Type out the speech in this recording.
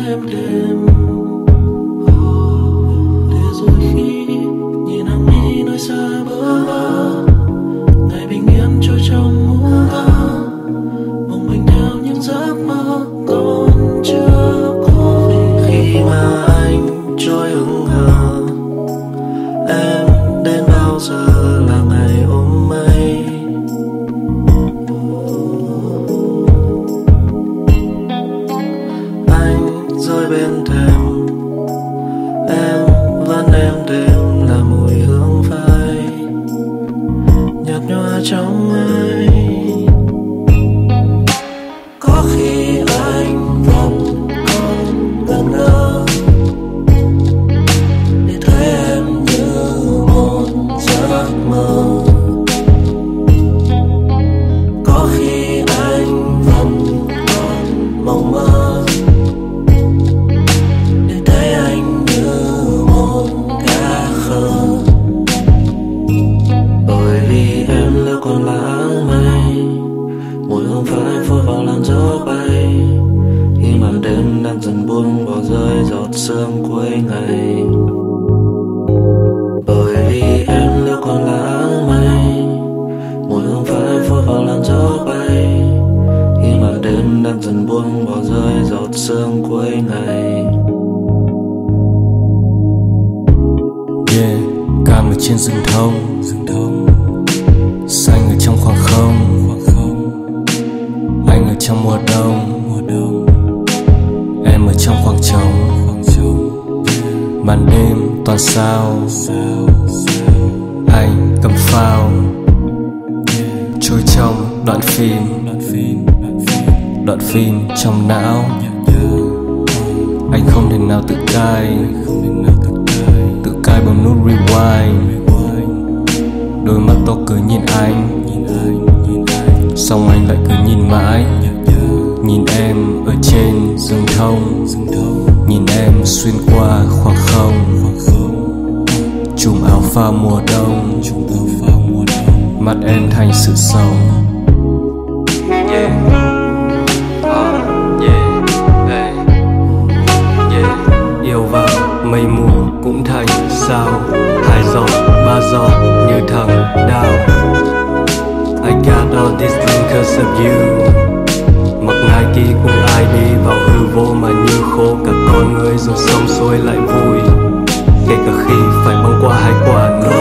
du anh không bởi vì em đã còn là áng mây mùi hương phai phôi vào làn gió bay. Khi màn đêm đang dần buông bỏ rơi giọt sương cuối ngày. Bởi vì em đã còn là áng mây mùi hương phai phôi vào làn gió bay. Khi màn đêm đang dần buông bỏ rơi giọt sương cuối ngày. Yeah, cam ở trên rừng thông. Xanh ở trong khoảng không. Anh ở trong mùa đông. Em ở trong khoảng trống. Màn đêm toàn sao. Anh cầm phao. Trôi trong đoạn phim. Đoạn phim trong não. Anh không thể nào Tự cai bấm nút rewind. Đôi mắt to cứ nhìn anh. Xong anh lại cứ nhìn mãi. Nhìn em ở trên rừng thông. Nhìn em xuyên qua khoảng không. Chùm áo pha mùa đông. Mắt em thành sự sống. Yeah. Giọt như thằng đào I got all this thing cause of you. Mặc Nike cùng ai đi vào hư vô mà như khô cả con người, rồi xong xuôi lại vui. Kể cả khi phải băng qua hai quả có